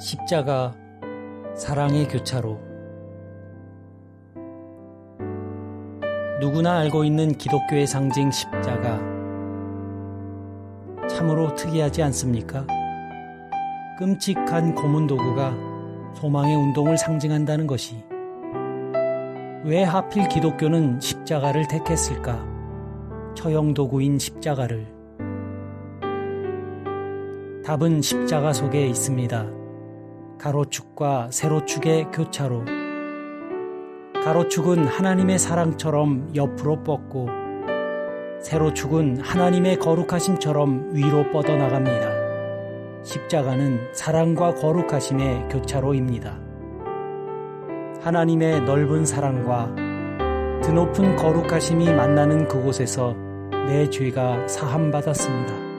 십자가 사랑의 교차로 누구나 알고 있는 기독교의 상징 십자가 참으로 특이하지 않습니까? 끔찍한 고문 도구가 소망의 운동을 상징한다는 것이 왜 하필 기독교는 십자가를 택했을까? 처형 도구인 십자가를 답은 십자가 속에 있습니다. 가로축과 세로축의 교차로. 가로축은 하나님의 사랑처럼 옆으로 뻗고, 세로축은 하나님의 거룩하심처럼 위로 뻗어나갑니다. 십자가는 사랑과 거룩하심의 교차로입니다. 하나님의 넓은 사랑과 드높은 거룩하심이 만나는 그곳에서 내 죄가 사함받았습니다.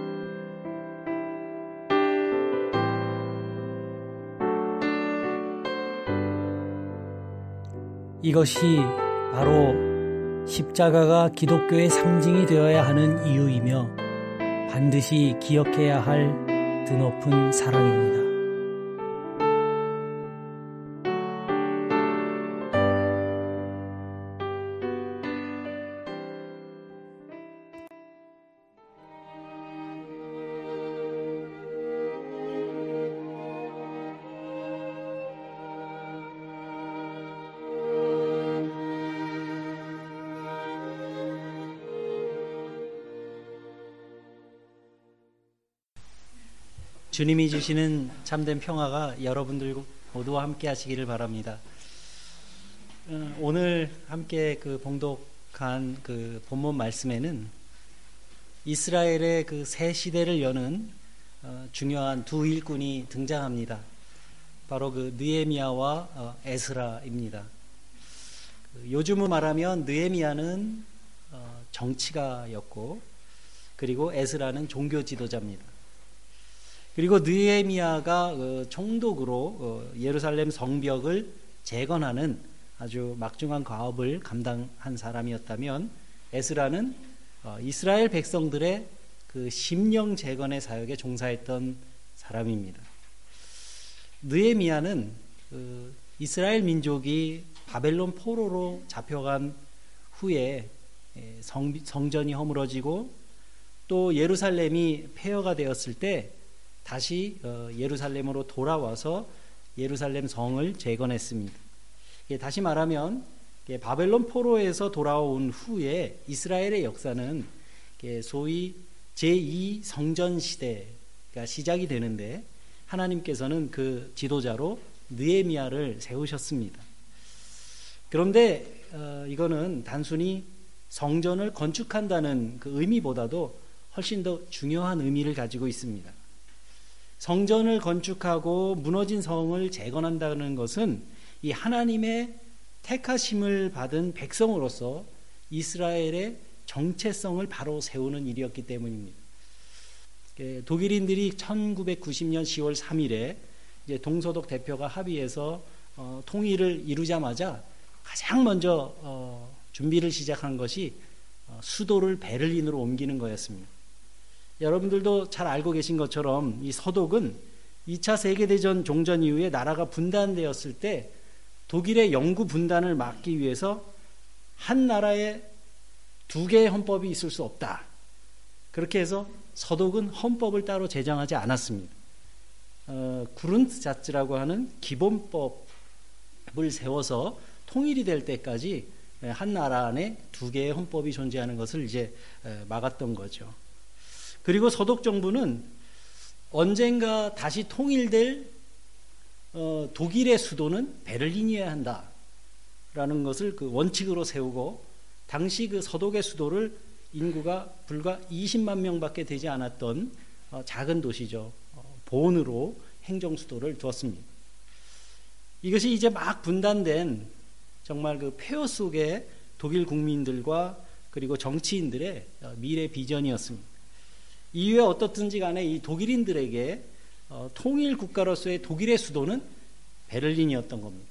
이것이 바로 십자가가 기독교의 상징이 되어야 하는 이유이며 반드시 기억해야 할 드높은 사랑입니다. 주님이 주시는 참된 평화가 여러분들 모두와 함께 하시기를 바랍니다. 어, 오늘 함께 그 봉독한 그 본문 말씀에는 이스라엘의 그 새 시대를 여는 어, 중요한 두 일꾼이 등장합니다. 바로 그 느에미아와 어, 에스라입니다. 그 요즘을 말하면 느에미아는 정치가였고 그리고 에스라는 종교 지도자입니다. 그리고 느에미아가 어, 총독으로 어, 예루살렘 성벽을 재건하는 아주 막중한 과업을 감당한 사람이었다면 에스라는 어, 이스라엘 백성들의 그 심령 재건의 사역에 종사했던 사람입니다. 느에미아는 그 이스라엘 민족이 바벨론 포로로 잡혀간 후에 예, 성, 성전이 허물어지고 또 예루살렘이 폐허가 되었을 때 다시 어, 예루살렘으로 돌아와서 예루살렘 성을 재건했습니다. 다시 말하면 바벨론 포로에서 돌아온 후에 이스라엘의 역사는 소위 제2 성전 시대가 시작이 되는데 하나님께서는 그 지도자로 느에미아를 세우셨습니다. 그런데 어, 이거는 단순히 성전을 건축한다는 그 의미보다도 훨씬 더 중요한 의미를 가지고 있습니다. 성전을 건축하고 무너진 성을 재건한다는 것은 이 하나님의 택하심을 받은 백성으로서 이스라엘의 정체성을 바로 세우는 일이었기 때문입니다. 예, 독일인들이 1990년 10월 3일에 이제 동서독 대표가 합의해서 어, 통일을 이루자마자 가장 먼저 어, 준비를 시작한 것이 어, 수도를 베를린으로 옮기는 거였습니다. 여러분들도 잘 알고 계신 것처럼 이 서독은 2차 세계대전 종전 이후에 나라가 분단되었을 때 독일의 영구 분단을 막기 위해서 한 나라에 두 개의 헌법이 있을 수 없다. 그렇게 해서 서독은 헌법을 따로 제정하지 않았습니다. 어, 구른트자츠라고 하는 기본법을 세워서 통일이 될 때까지 한 나라 안에 두 개의 헌법이 존재하는 것을 이제 막았던 거죠. 그리고 서독 정부는 언젠가 다시 통일될 어, 독일의 수도는 베를린이어야 한다라는 것을 그 원칙으로 세우고 당시 그 서독의 수도를 인구가 불과 20만 명밖에 되지 않았던 어, 작은 도시죠. 어, 본으로 행정 수도를 두었습니다. 이것이 이제 막 분단된 정말 그 폐허 속의 독일 국민들과 그리고 정치인들의 어, 미래 비전이었습니다. 이후에 어떻든지 간에 이 독일인들에게 어, 통일 국가로서의 독일의 수도는 베를린이었던 겁니다.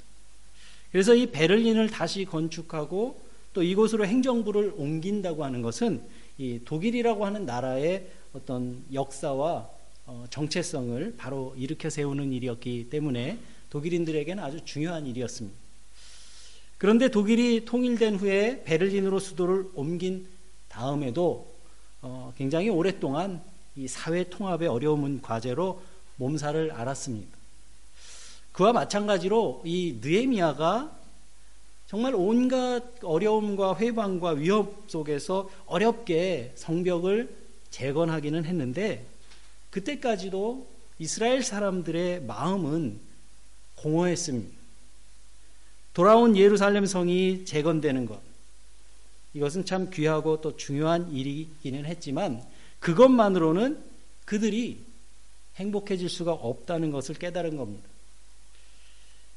그래서 이 베를린을 다시 건축하고 또 이곳으로 행정부를 옮긴다고 하는 것은 이 독일이라고 하는 나라의 어떤 역사와 어, 정체성을 바로 일으켜 세우는 일이었기 때문에 독일인들에게는 아주 중요한 일이었습니다. 그런데 독일이 통일된 후에 베를린으로 수도를 옮긴 다음에도 어, 굉장히 오랫동안 이 사회 통합의 어려움은 과제로 몸살을 앓았습니다. 그와 마찬가지로 이 느에미아가 정말 온갖 어려움과 회방과 위협 속에서 어렵게 성벽을 재건하기는 했는데 그때까지도 이스라엘 사람들의 마음은 공허했습니다. 돌아온 예루살렘 성이 재건되는 것. 이것은 참 귀하고 또 중요한 일이기는 했지만 그것만으로는 그들이 행복해질 수가 없다는 것을 깨달은 겁니다.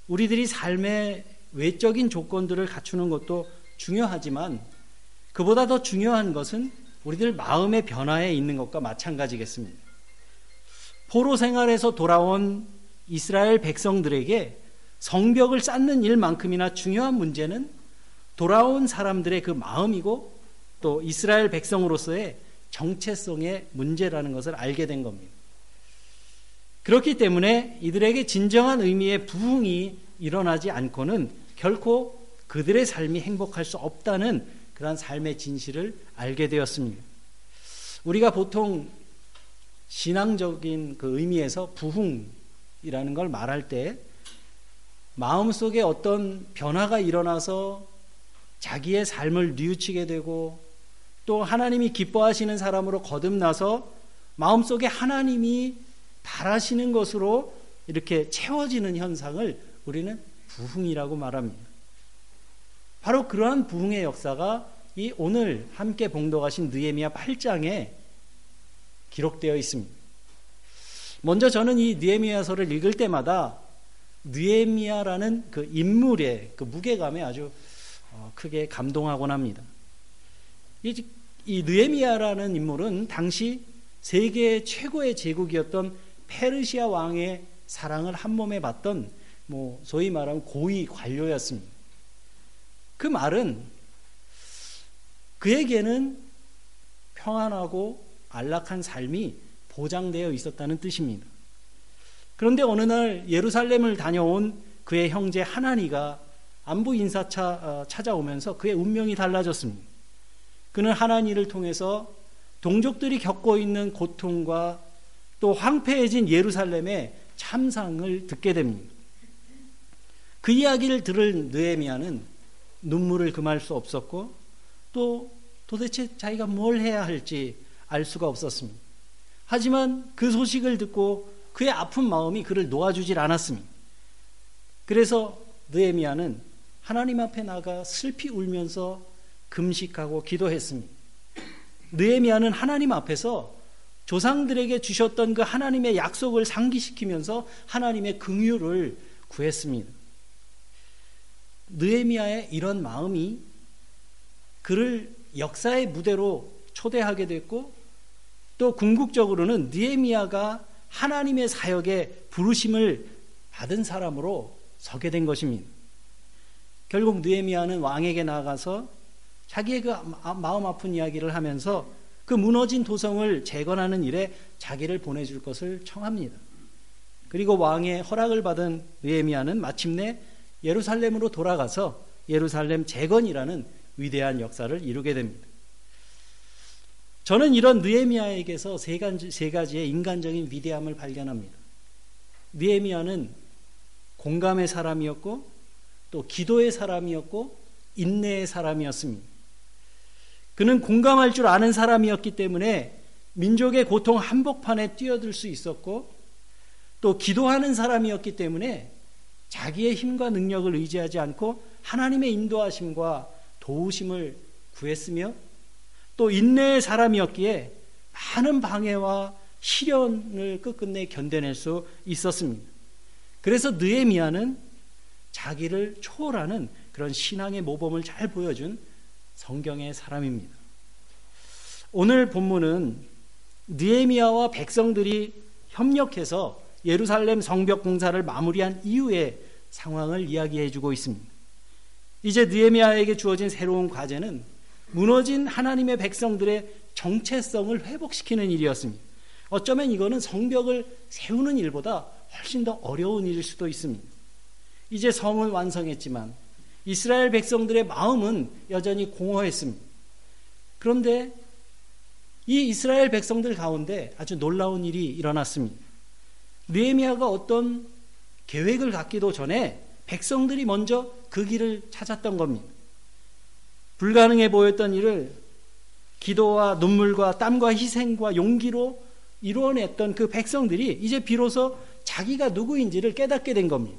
우리들이 삶의 외적인 조건들을 갖추는 것도 중요하지만 그보다 더 중요한 것은 우리들 마음의 변화에 있는 것과 마찬가지겠습니다. 포로 생활에서 돌아온 이스라엘 백성들에게 성벽을 쌓는 일만큼이나 중요한 문제는 돌아온 사람들의 그 마음이고 또 이스라엘 백성으로서의 정체성의 문제라는 것을 알게 된 겁니다. 그렇기 때문에 이들에게 진정한 의미의 부흥이 일어나지 않고는 결코 그들의 삶이 행복할 수 없다는 그러한 삶의 진실을 알게 되었습니다. 우리가 보통 신앙적인 그 의미에서 부흥이라는 걸 말할 때 마음속에 어떤 변화가 일어나서 자기의 삶을 뉘우치게 되고 또 하나님이 기뻐하시는 사람으로 거듭나서 마음속에 하나님이 바라시는 것으로 이렇게 채워지는 현상을 우리는 부흥이라고 말합니다. 바로 그러한 부흥의 역사가 이 오늘 함께 봉독하신 느헤미야 8장에 기록되어 있습니다. 먼저 저는 이 느헤미야서를 읽을 때마다 느헤미야라는 그 인물의 그 무게감에 아주 어, 크게 감동하곤 합니다. 이, 이 느헤미야라는 인물은 당시 세계 최고의 제국이었던 페르시아 왕의 사랑을 한 몸에 받던 뭐 소위 말하면 고위 관료였습니다. 그 말은 그에게는 평안하고 안락한 삶이 보장되어 있었다는 뜻입니다. 그런데 어느 날 예루살렘을 다녀온 그의 형제 하나니가 안부 인사차 어, 찾아오면서 그의 운명이 달라졌습니다. 그는 하나니를 통해서 동족들이 겪고 있는 고통과 또 황폐해진 예루살렘의 참상을 듣게 됩니다. 그 이야기를 들을 느헤미야는 눈물을 금할 수 없었고 또 도대체 자기가 뭘 해야 할지 알 수가 없었습니다. 하지만 그 소식을 듣고 그의 아픈 마음이 그를 놓아주질 않았습니다. 그래서 느헤미야는 하나님 앞에 나가 슬피 울면서 금식하고 기도했습니다. 느헤미야는 하나님 앞에서 조상들에게 주셨던 그 하나님의 약속을 상기시키면서 하나님의 긍휼을 구했습니다. 느헤미야의 이런 마음이 그를 역사의 무대로 초대하게 됐고 또 궁극적으로는 느헤미야가 하나님의 사역에 부르심을 받은 사람으로 서게 된 것입니다. 결국 느헤미야는 왕에게 나가서 자기의 그 마음 아픈 이야기를 하면서 그 무너진 도성을 재건하는 일에 자기를 보내줄 것을 청합니다. 그리고 왕의 허락을 받은 느헤미야는 마침내 예루살렘으로 돌아가서 예루살렘 재건이라는 위대한 역사를 이루게 됩니다. 저는 이런 느헤미야에게서 세세 가지의 인간적인 위대함을 발견합니다. 느헤미야는 공감의 사람이었고 또 기도의 사람이었고 인내의 사람이었습니다. 그는 공감할 줄 아는 사람이었기 때문에 민족의 고통 한복판에 뛰어들 수 있었고 또 기도하는 사람이었기 때문에 자기의 힘과 능력을 의지하지 않고 하나님의 인도하심과 도우심을 구했으며 또 인내의 사람이었기에 많은 방해와 시련을 끝끝내 견뎌낼 수 있었습니다. 그래서 느에미아는 자기를 초월하는 그런 신앙의 모범을 잘 보여준 성경의 사람입니다. 오늘 본문은 느에미아와 백성들이 협력해서 예루살렘 성벽 공사를 마무리한 이후의 상황을 이야기해 주고 있습니다. 이제 느헤미야에게 주어진 새로운 과제는 무너진 하나님의 백성들의 정체성을 회복시키는 일이었습니다. 어쩌면 이거는 성벽을 세우는 일보다 훨씬 더 어려운 일일 수도 있습니다. 이제 성은 완성했지만 이스라엘 백성들의 마음은 여전히 공허했습니다. 그런데 이 이스라엘 백성들 가운데 아주 놀라운 일이 일어났습니다. 느헤미야가 어떤 계획을 갖기도 전에 백성들이 먼저 그 길을 찾았던 겁니다. 불가능해 보였던 일을 기도와 눈물과 땀과 희생과 용기로 이루어냈던 그 백성들이 이제 비로소 자기가 누구인지를 깨닫게 된 겁니다.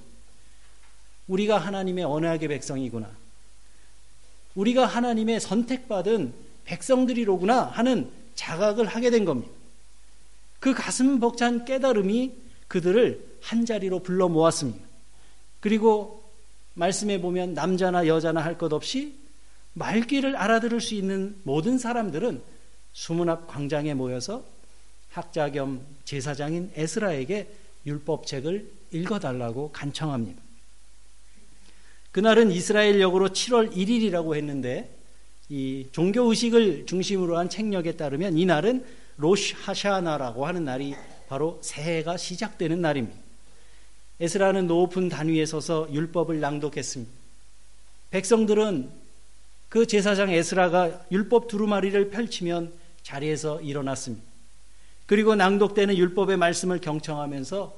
우리가 하나님의 언약의 백성이구나. 우리가 하나님의 선택받은 백성들이로구나 하는 자각을 하게 된 겁니다. 그 가슴 벅찬 깨달음이 그들을 한 자리로 불러 모았습니다. 그리고 말씀해 보면 남자나 여자나 할 것 없이 말귀를 알아들을 수 있는 모든 사람들은 수문 앞 광장에 모여서 학자 겸 제사장인 에스라에게 율법책을 읽어달라고 간청합니다. 그날은 이스라엘 역으로 7월 1일이라고 했는데 이 종교 의식을 중심으로 한 책력에 따르면 이 날은 로시 하샤나라고 하는 날이 바로 새해가 시작되는 날입니다. 에스라는 높은 단위에 서서 율법을 낭독했습니다. 백성들은 그 제사장 에스라가 율법 두루마리를 펼치면 자리에서 일어났습니다. 그리고 낭독되는 율법의 말씀을 경청하면서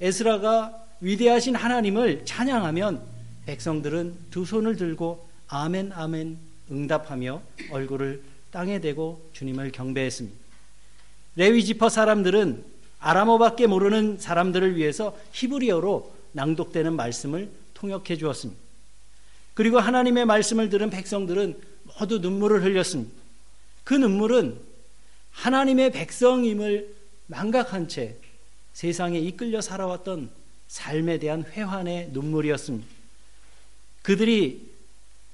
에스라가 위대하신 하나님을 찬양하면 백성들은 두 손을 들고 아멘 아멘 응답하며 얼굴을 땅에 대고 주님을 경배했습니다. 레위 지파 사람들은 아람어밖에 모르는 사람들을 위해서 히브리어로 낭독되는 말씀을 통역해 주었습니다. 그리고 하나님의 말씀을 들은 백성들은 모두 눈물을 흘렸습니다. 그 눈물은 하나님의 백성임을 망각한 채 세상에 이끌려 살아왔던 삶에 대한 회환의 눈물이었습니다. 그들이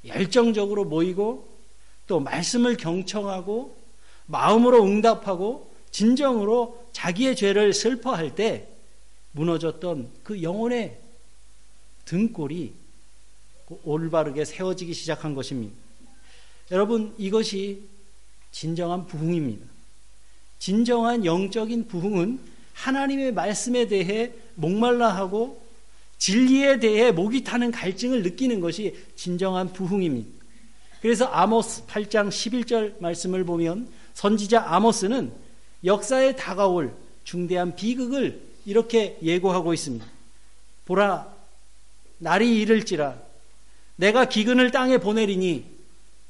열정적으로 모이고 또 말씀을 경청하고 마음으로 응답하고 진정으로 자기의 죄를 슬퍼할 때 무너졌던 그 영혼의 등골이 올바르게 세워지기 시작한 것입니다. 여러분, 이것이 진정한 부흥입니다. 진정한 영적인 부흥은 하나님의 말씀에 대해 목말라 하고 진리에 대해 목이 타는 갈증을 느끼는 것이 진정한 부흥입니다. 그래서 아모스 8장 11절 말씀을 보면 선지자 아모스는 역사에 다가올 중대한 비극을 이렇게 예고하고 있습니다. 보라, 날이 이를지라 내가 기근을 땅에 보내리니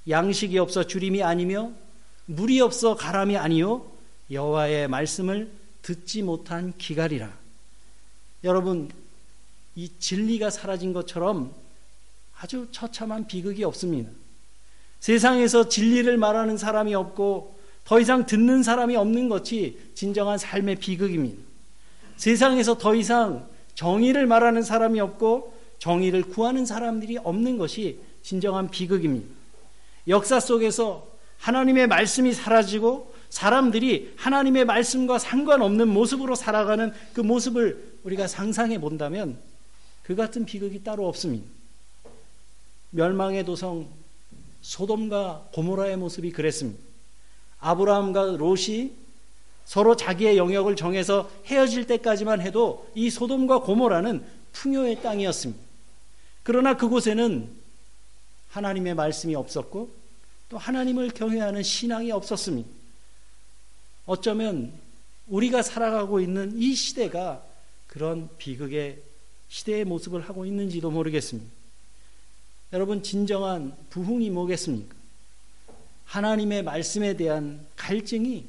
양식이 없어 주림이 아니며 물이 없어 가람이 아니요 여호와의 말씀을 듣지 못한 기갈이라. 여러분 이 진리가 사라진 것처럼 아주 처참한 비극이 없습니다. 세상에서 진리를 말하는 사람이 없고 더 이상 듣는 사람이 없는 것이 진정한 삶의 비극입니다. 세상에서 더 이상 정의를 말하는 사람이 없고 정의를 구하는 사람들이 없는 것이 진정한 비극입니다. 역사 속에서 하나님의 말씀이 사라지고 사람들이 하나님의 말씀과 상관없는 모습으로 살아가는 그 모습을 우리가 상상해 본다면 그 같은 비극이 따로 없습니다. 멸망의 도성 소돔과 고모라의 모습이 그랬습니다. 아브라함과 롯이 서로 자기의 영역을 정해서 헤어질 때까지만 해도 이 소돔과 고모라는 풍요의 땅이었습니다. 그러나 그곳에는 하나님의 말씀이 없었고 또 하나님을 경외하는 신앙이 없었습니다. 어쩌면 우리가 살아가고 있는 이 시대가 그런 비극의 시대의 모습을 하고 있는지도 모르겠습니다. 여러분, 진정한 부흥이 뭐겠습니까? 하나님의 말씀에 대한 갈증이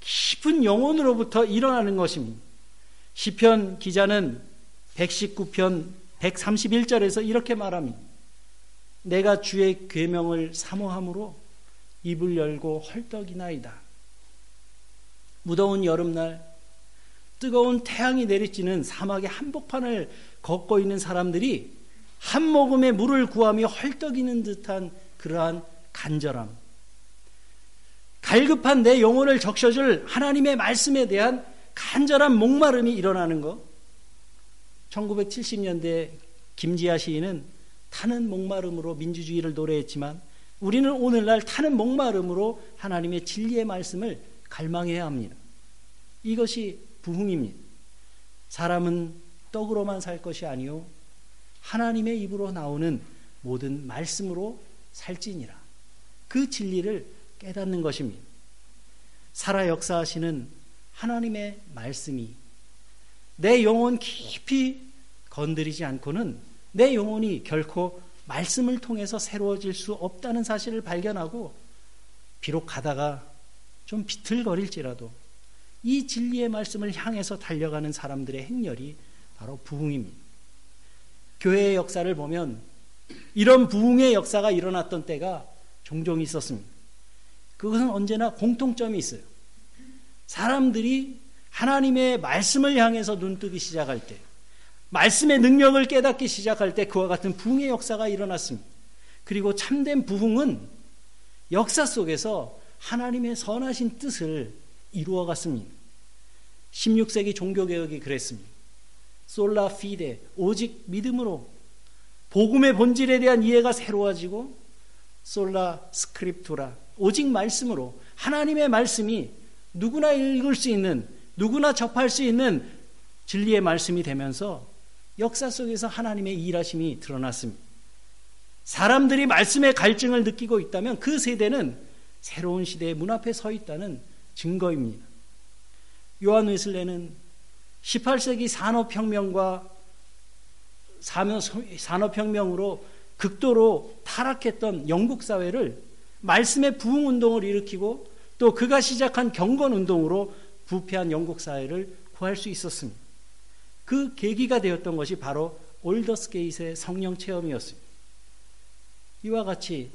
깊은 영혼으로부터 일어나는 것입니다. 시편 기자는 119편 131절에서 이렇게 말합니다. 내가 주의 계명을 사모함으로 입을 열고 헐떡이나이다. 무더운 여름날 뜨거운 태양이 내리쬐는 사막의 한복판을 걷고 있는 사람들이 한 모금의 물을 구하며 헐떡이는 듯한 그러한 간절함. 갈급한 내 영혼을 적셔줄 하나님의 말씀에 대한 간절한 목마름이 일어나는 것. 1970년대 김지아 시인은 타는 목마름으로 민주주의를 노래했지만 우리는 오늘날 타는 목마름으로 하나님의 진리의 말씀을 갈망해야 합니다. 이것이 부흥입니다. 사람은 떡으로만 살 것이 아니요 하나님의 입으로 나오는 모든 말씀으로 살지니라. 그 진리를 깨닫는 것입니다. 살아 역사하시는 하나님의 말씀이 내 영혼 깊이 건드리지 않고는 내 영혼이 결코 말씀을 통해서 새로워질 수 없다는 사실을 발견하고 비록 가다가 좀 비틀거릴지라도 이 진리의 말씀을 향해서 달려가는 사람들의 행렬이 바로 부흥입니다. 교회의 역사를 보면 이런 부흥의 역사가 일어났던 때가 종종 있었습니다. 그것은 언제나 공통점이 있어요. 사람들이 하나님의 말씀을 향해서 눈뜨기 시작할 때, 말씀의 능력을 깨닫기 시작할 때 그와 같은 부흥의 역사가 일어났습니다. 그리고 참된 부흥은 역사 속에서 하나님의 선하신 뜻을 이루어 갔습니다. 16세기 종교개혁이 그랬습니다. 솔라 피데, 오직 믿음으로 복음의 본질에 대한 이해가 새로워지고 솔라 스크립투라, 오직 말씀으로 하나님의 말씀이 누구나 읽을 수 있는, 누구나 접할 수 있는 진리의 말씀이 되면서 역사 속에서 하나님의 일하심이 드러났습니다. 사람들이 말씀의 갈증을 느끼고 있다면 그 세대는 새로운 시대의 문 앞에 서 있다는 증거입니다. 요한 웨슬레는 18세기 산업혁명과 산업혁명으로 극도로 타락했던 영국 사회를 말씀의 부흥 운동을 일으키고 또 그가 시작한 경건 운동으로 부패한 영국 사회를 구할 수 있었습니다. 그 계기가 되었던 것이 바로 올더스게이트의 성령 체험이었습니다. 이와 같이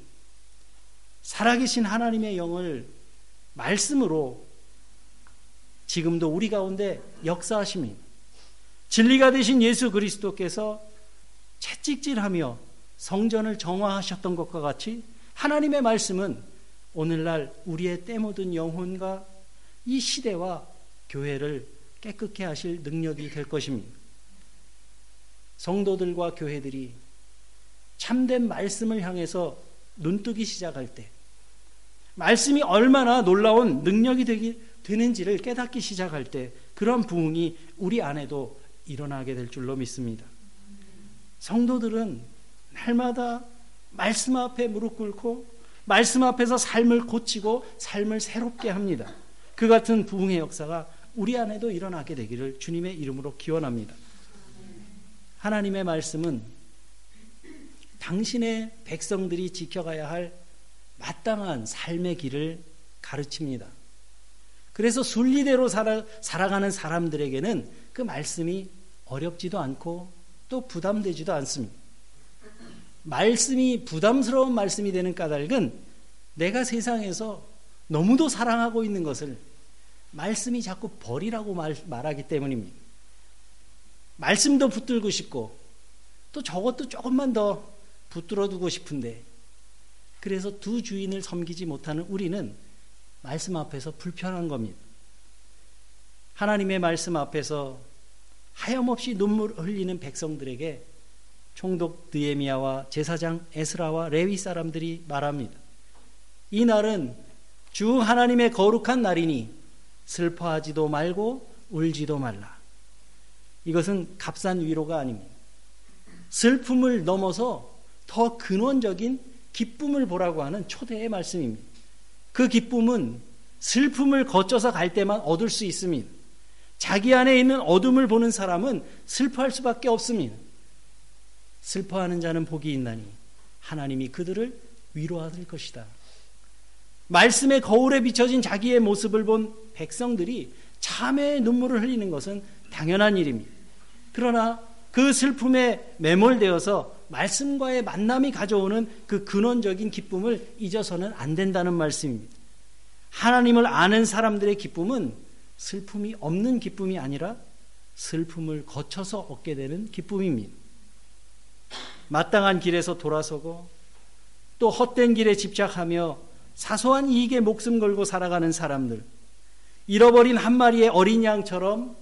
살아계신 하나님의 영을 말씀으로 지금도 우리 가운데 역사하십니다. 진리가 되신 예수 그리스도께서 채찍질하며 성전을 정화하셨던 것과 같이 하나님의 말씀은 오늘날 우리의 때묻은 영혼과 이 시대와 교회를 깨끗게 하실 능력이 될 것입니다. 성도들과 교회들이 참된 말씀을 향해서 눈뜨기 시작할 때, 말씀이 얼마나 놀라운 능력이 되기, 되는지를 깨닫기 시작할 때, 그런 부흥이 우리 안에도 일어나게 될 줄로 믿습니다. 성도들은 날마다 말씀 앞에 무릎 꿇고 말씀 앞에서 삶을 고치고 삶을 새롭게 합니다. 그 같은 부흥의 역사가 우리 안에도 일어나게 되기를 주님의 이름으로 기원합니다. 하나님의 말씀은 당신의 백성들이 지켜가야 할 마땅한 삶의 길을 가르칩니다. 그래서 순리대로 살아, 살아가는 사람들에게는 그 말씀이 어렵지도 않고 또 부담되지도 않습니다. 말씀이 부담스러운 말씀이 되는 까닭은 내가 세상에서 너무도 사랑하고 있는 것을 말씀이 자꾸 버리라고 말, 말하기 때문입니다. 말씀도 붙들고 싶고 또 저것도 조금만 더 붙들어 두고 싶은데 그래서 두 주인을 섬기지 못하는 우리는 말씀 앞에서 불편한 겁니다. 하나님의 말씀 앞에서 하염없이 눈물 흘리는 백성들에게 총독 드에미아와 제사장 에스라와 레위 사람들이 말합니다. 이 날은 주 하나님의 거룩한 날이니 슬퍼하지도 말고 울지도 말라. 이것은 값싼 위로가 아닙니다. 슬픔을 넘어서 더 근원적인 기쁨을 보라고 하는 초대의 말씀입니다. 그 기쁨은 슬픔을 거쳐서 갈 때만 얻을 수 있습니다. 자기 안에 있는 어둠을 보는 사람은 슬퍼할 수밖에 없습니다. 슬퍼하는 자는 복이 있나니 하나님이 그들을 위로하실 것이다. 말씀의 거울에 비춰진 자기의 모습을 본 백성들이 참회의 눈물을 흘리는 것은 당연한 일입니다. 그러나 그 슬픔에 매몰되어서 말씀과의 만남이 가져오는 그 근원적인 기쁨을 잊어서는 안 된다는 말씀입니다. 하나님을 아는 사람들의 기쁨은 슬픔이 없는 기쁨이 아니라 슬픔을 거쳐서 얻게 되는 기쁨입니다. 마땅한 길에서 돌아서고 또 헛된 길에 집착하며 사소한 이익에 목숨 걸고 살아가는 사람들, 잃어버린 한 마리의 어린 양처럼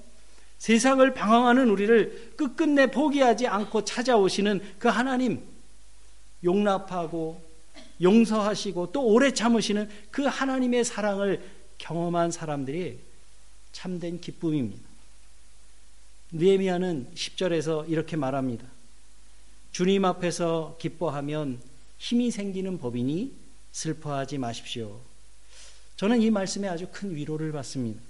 세상을 방황하는 우리를 끝끝내 포기하지 않고 찾아오시는 그 하나님, 용납하고 용서하시고 또 오래 참으시는 그 하나님의 사랑을 경험한 사람들이 참된 기쁨입니다. 느헤미야는 10절에서 이렇게 말합니다. 주님 앞에서 기뻐하면 힘이 생기는 법이니 슬퍼하지 마십시오. 저는 이 말씀에 아주 큰 위로를 받습니다.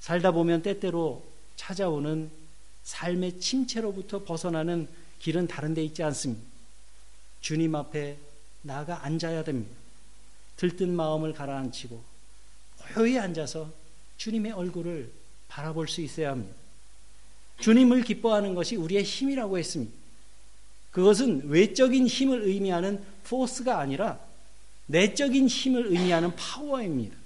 살다 보면 때때로 찾아오는 삶의 침체로부터 벗어나는 길은 다른 데 있지 않습니다. 주님 앞에 나가 앉아야 됩니다. 들뜬 마음을 가라앉히고 고요히 앉아서 주님의 얼굴을 바라볼 수 있어야 합니다. 주님을 기뻐하는 것이 우리의 힘이라고 했습니다. 그것은 외적인 힘을 의미하는 포스가 아니라 내적인 힘을 의미하는 파워입니다.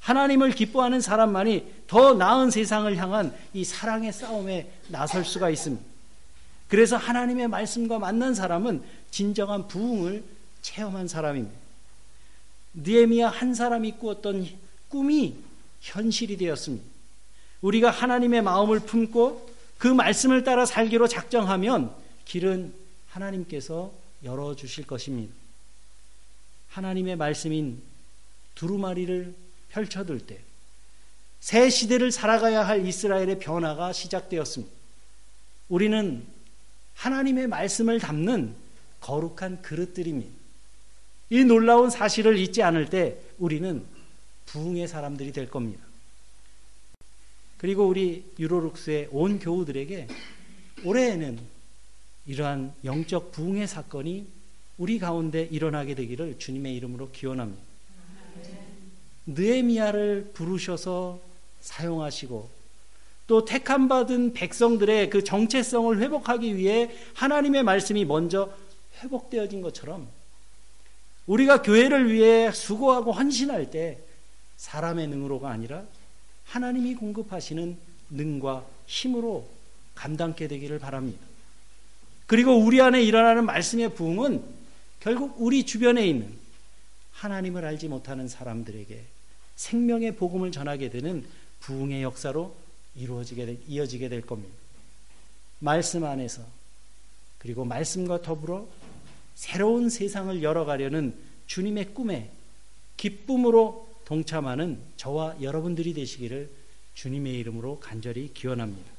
하나님을 기뻐하는 사람만이 더 나은 세상을 향한 이 사랑의 싸움에 나설 수가 있습니다. 그래서 하나님의 말씀과 만난 사람은 진정한 부흥을 체험한 사람입니다. 느에미야 한 사람이 꾸었던 꿈이 현실이 되었습니다. 우리가 하나님의 마음을 품고 그 말씀을 따라 살기로 작정하면 길은 하나님께서 열어 주실 것입니다. 하나님의 말씀인 두루마리를 펼쳐둘 때, 새 시대를 살아가야 할 이스라엘의 변화가 시작되었습니다. 우리는 하나님의 말씀을 담는 거룩한 그릇들입니다. 이 놀라운 사실을 잊지 않을 때 우리는 부흥의 사람들이 될 겁니다. 그리고 우리 유로룩스의 온 교우들에게 올해에는 이러한 영적 부흥의 사건이 우리 가운데 일어나게 되기를 주님의 이름으로 기원합니다. 느에미아를 부르셔서 사용하시고 또 택함 받은 백성들의 그 정체성을 회복하기 위해 하나님의 말씀이 먼저 회복되어진 것처럼 우리가 교회를 위해 수고하고 헌신할 때 사람의 능으로가 아니라 하나님이 공급하시는 능과 힘으로 감당케 되기를 바랍니다. 그리고 우리 안에 일어나는 말씀의 부흥은 결국 우리 주변에 있는 하나님을 알지 못하는 사람들에게 생명의 복음을 전하게 되는 부흥의 역사로 이루어지게 될, 이어지게 될 겁니다. 말씀 안에서 그리고 말씀과 더불어 새로운 세상을 열어가려는 주님의 꿈에 기쁨으로 동참하는 저와 여러분들이 되시기를 주님의 이름으로 간절히 기원합니다.